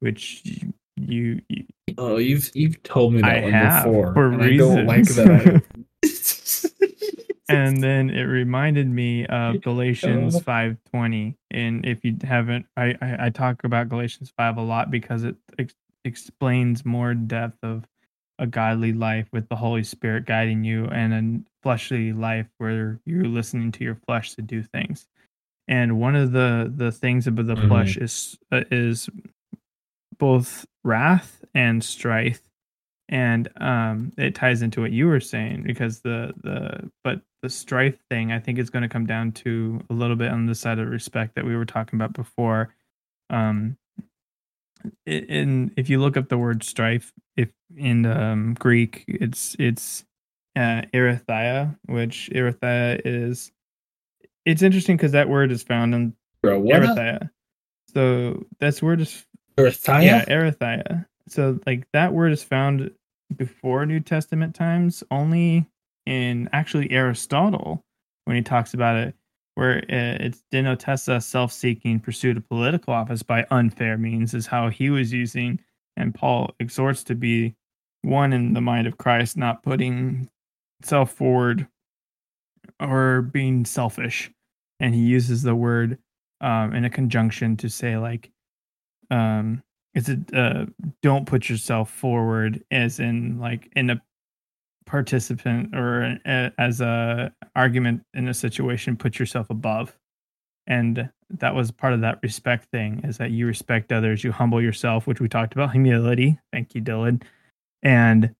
Which you, you, you oh, you've you've told me that I one have, before, for and I don't like reasons. that. and then it reminded me of Galatians Oh. 5:20. And if you haven't, I, I I talk about Galatians 5 a lot because it ex- explains more depth of a godly life with the Holy Spirit guiding you and a fleshly life where you're listening to your flesh to do things. And one of the the things about the Mhm. flesh is uh, is both wrath and strife and um it ties into what you were saying because the the but the strife thing i think is going to come down to a little bit on the side of respect that we were talking about before um in if you look up the word strife if in um greek it's it's uh erithia which erithia is it's interesting because that word is found in Bro, what? so that's word is Erythia? yeah, Erithia. So like that word is found before New Testament times only in actually Aristotle when he talks about it, where it's denotessa self-seeking pursuit of political office by unfair means is how he was using, and Paul exhorts to be one in the mind of Christ, not putting self forward or being selfish, and he uses the word um, in a conjunction to say like um it's a uh, don't put yourself forward as in like in a participant or a, as a argument in a situation put yourself above. And that was part of that respect thing is that you respect others you humble yourself which we talked about. Humility. Thank you dylan. And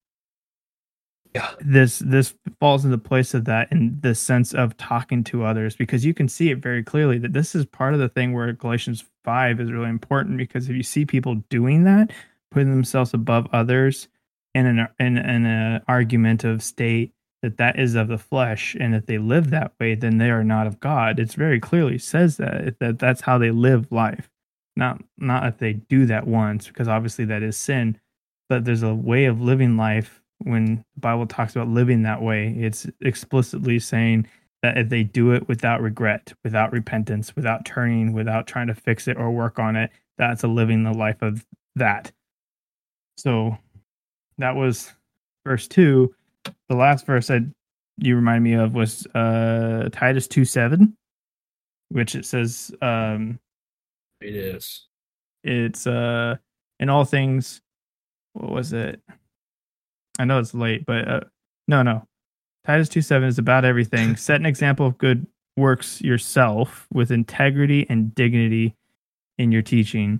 Yeah. this this falls into place of that in the sense of talking to others because you can see it very clearly that this is part of the thing where galatians 5 is really important because if you see people doing that putting themselves above others in an in, in an argumentative state that that is of the flesh and that they live that way then they are not of god it's very clearly says that that that's how they live life not not if they do that once because obviously that is sin but there's a way of living life when the bible talks about living that way it's explicitly saying that if they do it without regret without repentance without turning without trying to fix it or work on it that's a living the life of that so that was verse 2 the last verse I you reminded me of was uh Titus 2 7, which it says um It is. it's uh in all things what was it? I know it's late, but uh no no. Titus 2 7 is about everything. Set an example of good works yourself with integrity and dignity in your teaching.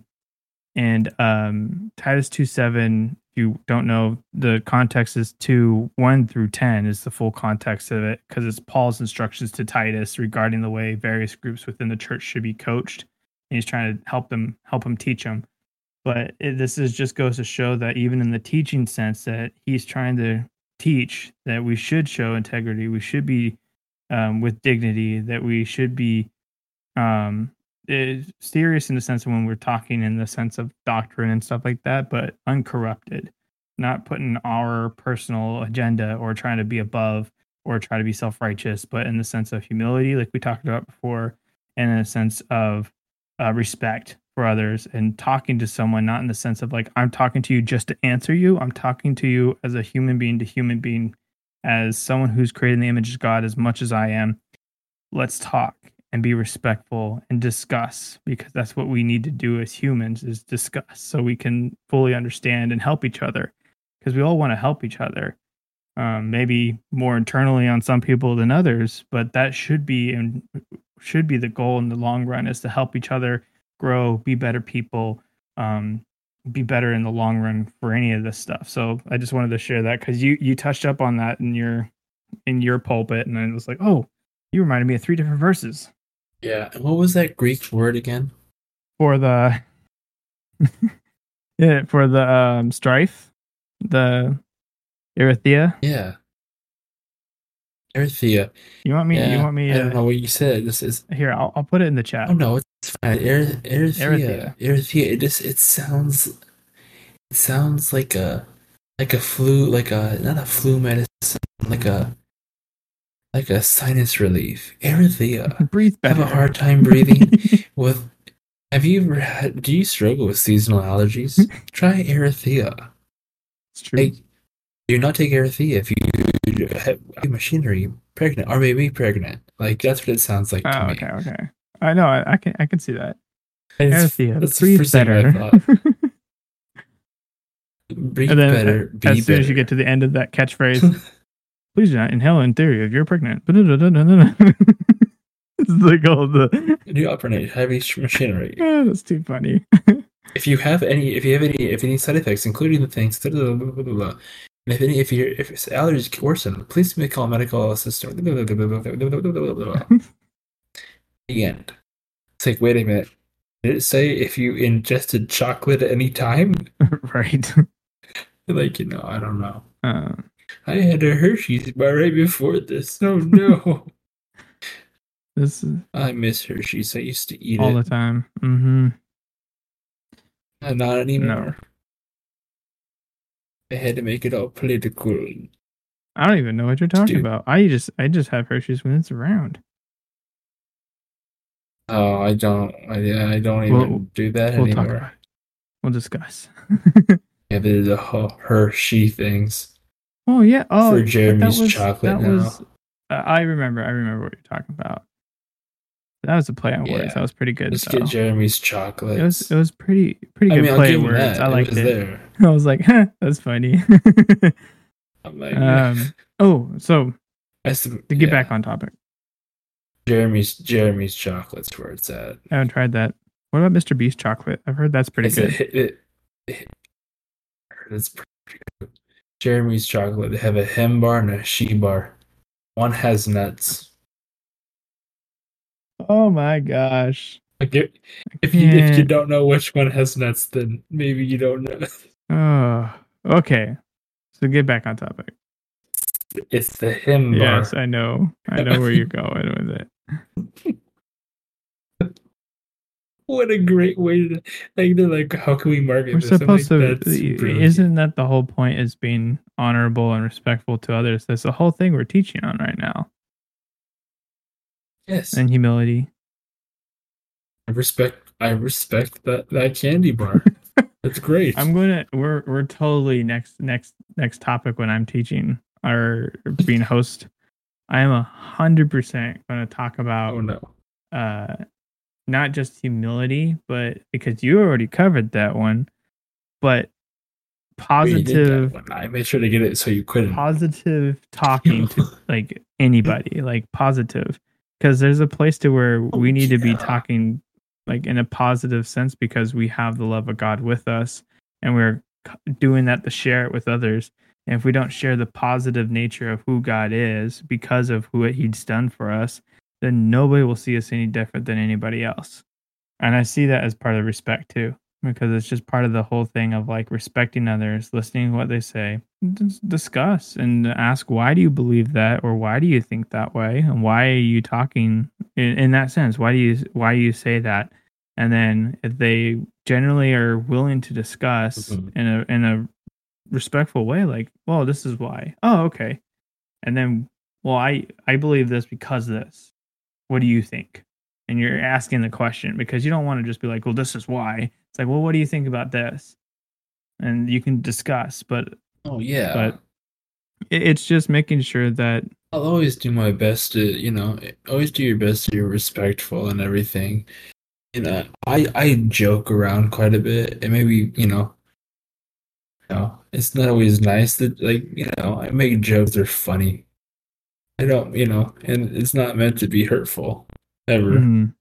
And um Titus 2 7 if you don't know, the context is 2 1 through 10 is the full context of it because it's Paul's instructions to Titus regarding the way various groups within the church should be coached. And he's trying to help them, help them teach them. But it, this is just goes to show that even in the teaching sense, that he's trying to teach that we should show integrity, we should be um, with dignity, that we should be um, eh, serious in the sense of when we're talking in the sense of doctrine and stuff like that, but uncorrupted, not putting our personal agenda or trying to be above or try to be self righteous, but in the sense of humility, like we talked about before, and in a sense of uh, respect others and talking to someone, not in the sense of like, I'm talking to you just to answer you. I'm talking to you as a human being to human being, as someone who's created in the image of God as much as I am. Let's talk and be respectful and discuss because that's what we need to do as humans is discuss so we can fully understand and help each other because we all want to help each other um, maybe more internally on some people than others but that should be and should be the goal in the long run is to help each other grow be better people um, be better in the long run for any of this stuff so i just wanted to share that because you you touched up on that in your in your pulpit and i was like oh you reminded me of three different verses Yeah. And what was that Greek word again? for the yeah for the um strife the Erythia. Yeah. Erythia. You want me? yeah. You want me? I don't Uh, know what you said. This is. here, I'll, I'll put it in the chat. Oh no, it's fine. Er-. Erythia. Erythia. It just. It sounds. It sounds like a. Like a flu. Like a not a flu medicine. Like a. Like a sinus relief. Erythia. Breathe I have a hard time breathing with. Have you ever had? Do you struggle with seasonal allergies? Try Erythia. it's true. Like, do not take Erythia if you have machinery pregnant or maybe pregnant. Like that's what it sounds like to oh, me. okay, okay. I know. I, I can. I can see that. It's- the Breathe first better. Be and then better. Be as soon better. as you get to the end of that catchphrase, please do not inhale in theory if you're pregnant. it's like all the. do operate heavy machinery. Ah, that's too funny. If you have any, if you have any, if any side effects, including the things, blah, blah, blah, and if any, if your if allergies worsen, please make call medical assistant. End. It's like, wait a minute. Did it say if you ingested chocolate at any time? right. Like, you know, I don't know. Uh, I had a Hershey's bar right before this. Oh no. this is I miss Hershey's. I used to eat all it. the time. Mm-hmm. Uh, Not anymore. I had to make it all political. I don't even know what you're talking Dude. about. I just I just have Hershey's when it's around. Oh, I don't. I, I don't even We'll- do that We'll talk anymore. about it. We'll discuss. Yeah, there's the whole Hershey things. oh yeah. Oh, For Jeremy's that was, chocolate That now. was. I remember. I remember what you're talking about. That was a play on words. Yeah. That was pretty good. Let's though. get Jeremy's chocolate. It was it was pretty pretty I good mean, I'll play on words. that. I liked was it. I was like, huh, that's funny. I'm like, um. Oh, so to get yeah. back on topic, Jeremy's Jeremy's chocolate's where it's at. I haven't tried that. What about Mr. Beast chocolate? I've heard that's pretty It's good. it, it, it's pretty good. Jeremy's chocolate. They have a hem bar and a she bar. One has nuts. Oh my gosh. Like if, if you if you don't know which one has nuts, then maybe you don't know. Oh, okay. So get back on topic. It's the hem bar. Yes, I know. I know where you're going with it. What a great way to like. They're like, how can we market We're? Supposed like, to. "That's. Isn't that the whole point? Is being honorable and respectful to others. That's the whole thing we're teaching on right now. yes? And humility. I respect. I respect that that candy bar. That's great. I'm gonna. We're we're totally next next next topic when I'm teaching or being host. I am a hundred percent going to talk about oh no. uh not just humility, but because you already covered that one, but Wait, you did that positive one. I made sure to get it so you couldn't. positive talking to like anybody, like positive. Because there's a place to where we Oh, need to be talking like in a positive sense because we have the love of God with us and we're doing that to share it with others. And if we don't share the positive nature of who God is because of who He's done for us, then nobody will see us any different than anybody else. And I see that as part of respect too, because it's just part of the whole thing of like respecting others, listening to what they say, discuss and ask why do you believe that or why do you think that way and why are you talking in, in that sense? Why do you why do you say that? And then if they generally are willing to discuss Mhm. in a in a respectful way, like, well, this is why. Oh, okay. And then, well, I I believe this because of this. What do you think? And you're asking the question because you don't want to just be like, well, this is why. It's like, well, what do you think about this? And you can discuss, but Oh yeah. But- it's just making sure that I'll always do my best to, you know, always do your best to be respectful and everything. You know, I I joke around quite a bit, and maybe you know, you know, it's not always nice that like you know I make jokes that are funny. I don't, you know, and it's not meant to be hurtful ever. mhm,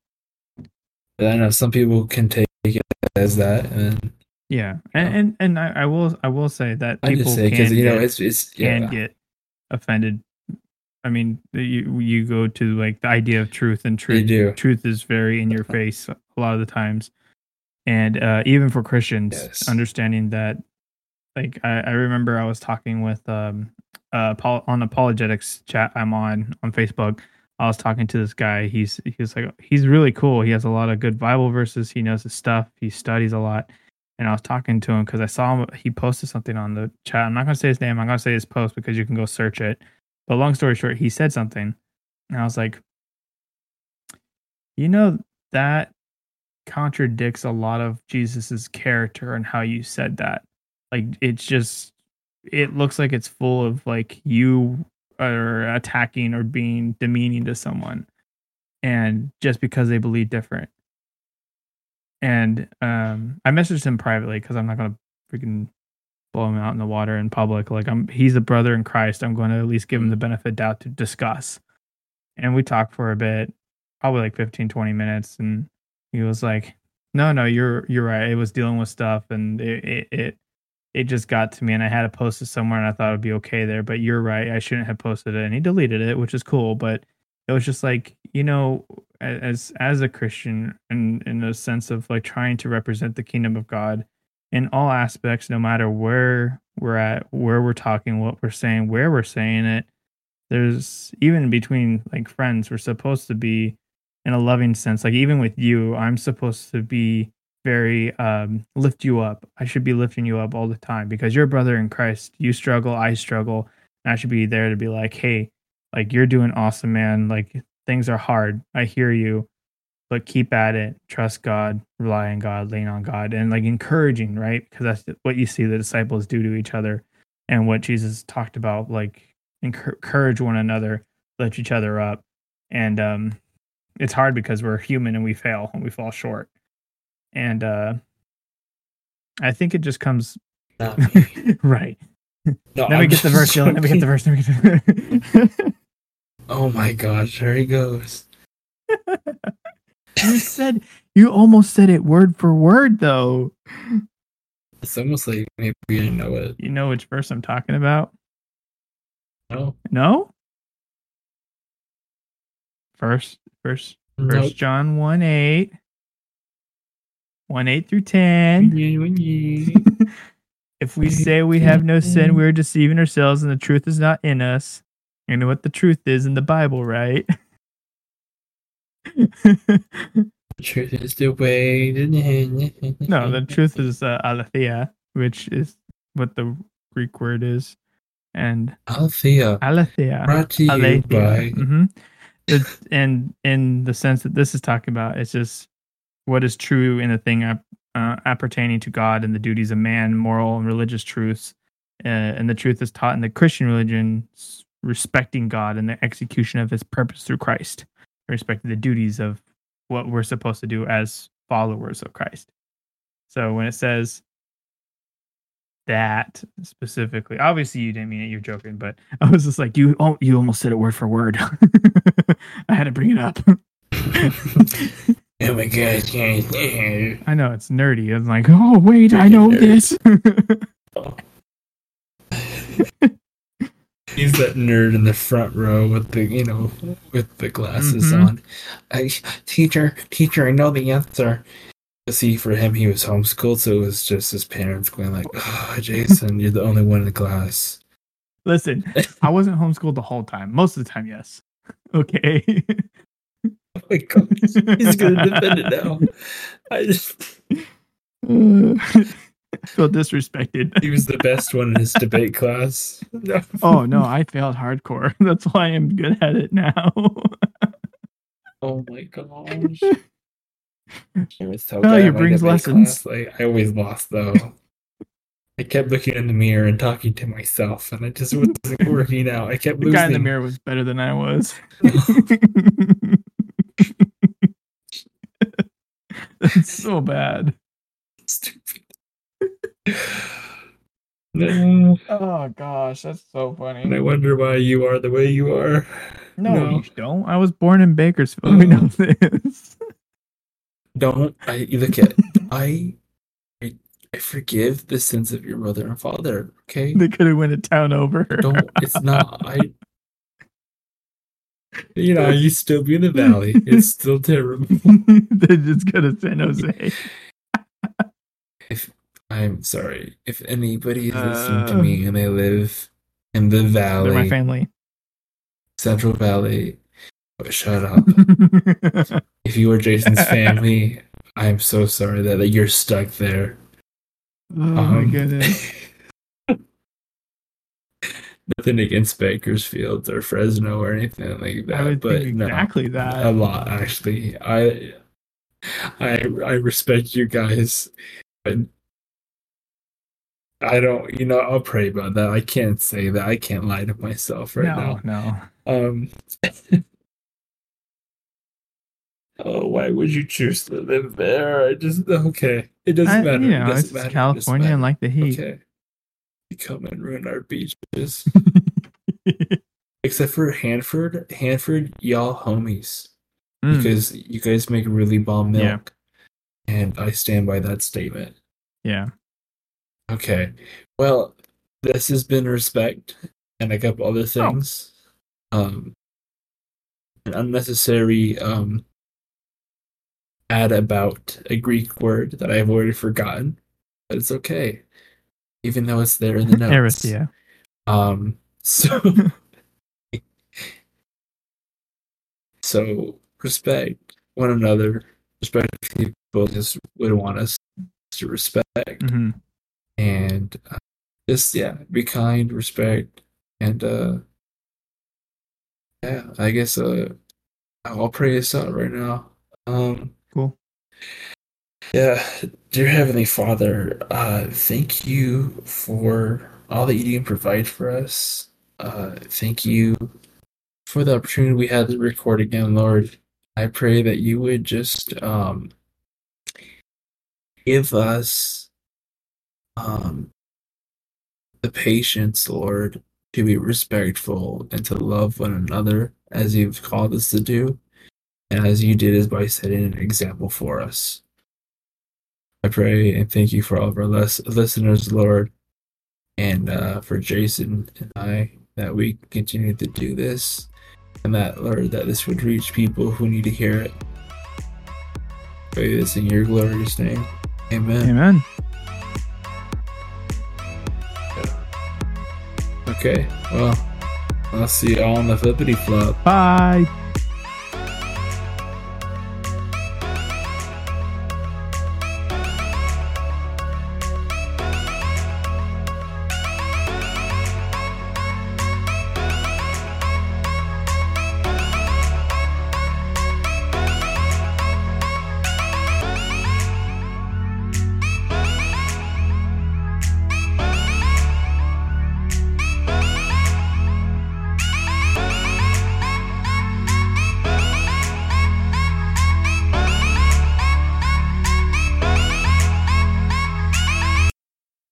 But I know some people can take it as that, and yeah, and, Yeah. and and I, I will I will say that I people just say because you know get- it's it's can get offended. I mean, you you go to like the idea of truth, and truth truth is very in your face a lot of the times, and uh, even for Christians, Yes. understanding that, like I, I remember I was talking with um uh Paul on apologetics chat I'm on on Facebook. I was talking to this guy. He's he's like he's really cool. He has a lot of good Bible verses. He knows his stuff. He studies a lot. And I was talking to him because I saw him. He posted something on the chat. I'm not gonna say his name. I'm gonna say his post because you can go search it. But long story short, he said something, and I was like, you know, that contradicts a lot of Jesus's character and how you said that. Like, it's just, it looks like it's full of like you are attacking or being demeaning to someone, and just because they believe different. And um, I messaged him privately because I'm not gonna freaking blow him out in the water in public. Like I'm he's a brother in Christ. I'm going to at least give him the benefit of doubt to discuss. And we talked for a bit, probably like 15, 20 minutes. And he was like, no, no, you're, you're right. It was dealing with stuff and it, it, it, it just got to me and I had to post it somewhere and I thought it'd be okay there, but you're right. I shouldn't have posted it. And he deleted it, which is cool. But it was just like, you know, as, as a Christian and in a sense of like trying to represent the kingdom of God in all aspects, no matter where we're at, where we're talking, what we're saying, where we're saying it, there's even between like friends we're supposed to be in a loving sense like even with you i'm supposed to be very um lift you up. I should be lifting you up all the time because you're a brother in christ. You struggle i struggle. And i should be there to be like hey like you're doing awesome man. Like things are hard. I hear you but keep at it. Trust god. Rely on god. Lean on god. And like encouraging right? Because that's what you see the disciples do to each other and what jesus talked about like encourage one another, lift each other up. And um, it's hard because we're human and we fail and we fall short. And uh, I think it just comes right. No, let me get the verse, Dylan. Let me get the verse. Let me get the verse. oh my gosh, there he goes. you said you almost said it word for word though. It's almost like maybe you didn't know it. You know which verse I'm talking about? No. No? First, first, nope. first John 1 8. 1 8 through 10. if we say we have no sin, we're deceiving ourselves and the truth is not in us. You know what the truth is in the Bible, right? the truth is the way. no, the truth is uh, aletheia, which is what the Greek word is and aletheia. Aletheia. Brought to you Alethea. by. Mm-hmm. It's, and in the sense that this is talking about, it's just what is true in the thing uh, appertaining to God and the duties of man, moral and religious truths. Uh, and the truth is taught in the Christian religion, respecting God and the execution of his purpose through Christ, respecting the duties of what we're supposed to do as followers of Christ. So when it says, that specifically. Obviously, you didn't mean it. You're joking, but I was just like, you. Oh, you almost said it word for word. I had to bring it up. oh my god! I know it's nerdy. I'm like, oh wait, I know this. He's that nerd in the front row with the, you know, with the glasses mm-hmm. on. I, teacher, teacher, I know the answer see for him he was homeschooled so it was just his parents going like oh jason you're the only one in the class listen i wasn't homeschooled the whole time most of the time yes okay my god he's gonna defend it now i just feel disrespected he was the best one in his debate class oh no i failed hardcore that's why i'm good at it now oh my gosh it was so oh, brings lessons. Like, I always lost though. I kept looking in the mirror and talking to myself, and it just wasn't working out. I kept the losing. guy in the mirror was better than I was. That's so bad. Stupid. oh gosh, that's so funny. And I wonder why you are the way you are. No, no. you don't. I was born in Bakersfield. We know oh. this don't I look at I, I I forgive the sins of your mother and father. Okay, they could have went a town over. Don't. It's not. I. You know, you still be in the valley. It's still terrible. They're just gonna San Jose. if I'm sorry, if anybody is listening to me and they live in the valley, they're my family. Central Valley, Oh, shut up. if you are Jason's family, I'm so sorry that, that you're stuck there. Oh um, my goodness. Nothing against Bakersfield or Fresno or anything like that. but exactly no, that. A lot actually. I I I respect you guys, but I don't you know, I'll pray about that. I can't say that. I can't lie to myself right no, now. No. Um oh, why would you choose to live there? I just okay. It doesn't I, matter. You know, it it's matter. California it and like the heat. Okay. Come and ruin our beaches. Except for Hanford. Hanford, y'all homies. Mm, Because you guys make really bomb Yeah. milk. And I stand by that statement. yeah. Okay. Well, this has been respect and a couple other things. Um an unnecessary um add about a Greek word that I've already forgotten. But it's okay. Even though it's there in the notes. Arithia. Um so so respect one another, respect people just would want us to respect hmm and uh, just yeah be kind respect and uh yeah i guess uh i'll pray this out right now um Cool. Yeah dear heavenly father uh thank you for all that you do and provide for us uh thank you for the opportunity we had to record again lord i pray that you would just um give us um the patience, Lord, to be respectful and to love one another as you've called us to do, and as you did is by setting an example for us. I pray and thank you for all of our les- listeners, Lord, and uh, for Jason and I that we continue to do this, and that Lord that this would reach people who need to hear it. Pray this in your glorious name. Amen. Amen. Okay, well, I'll see you all on the flippity flop. Bye.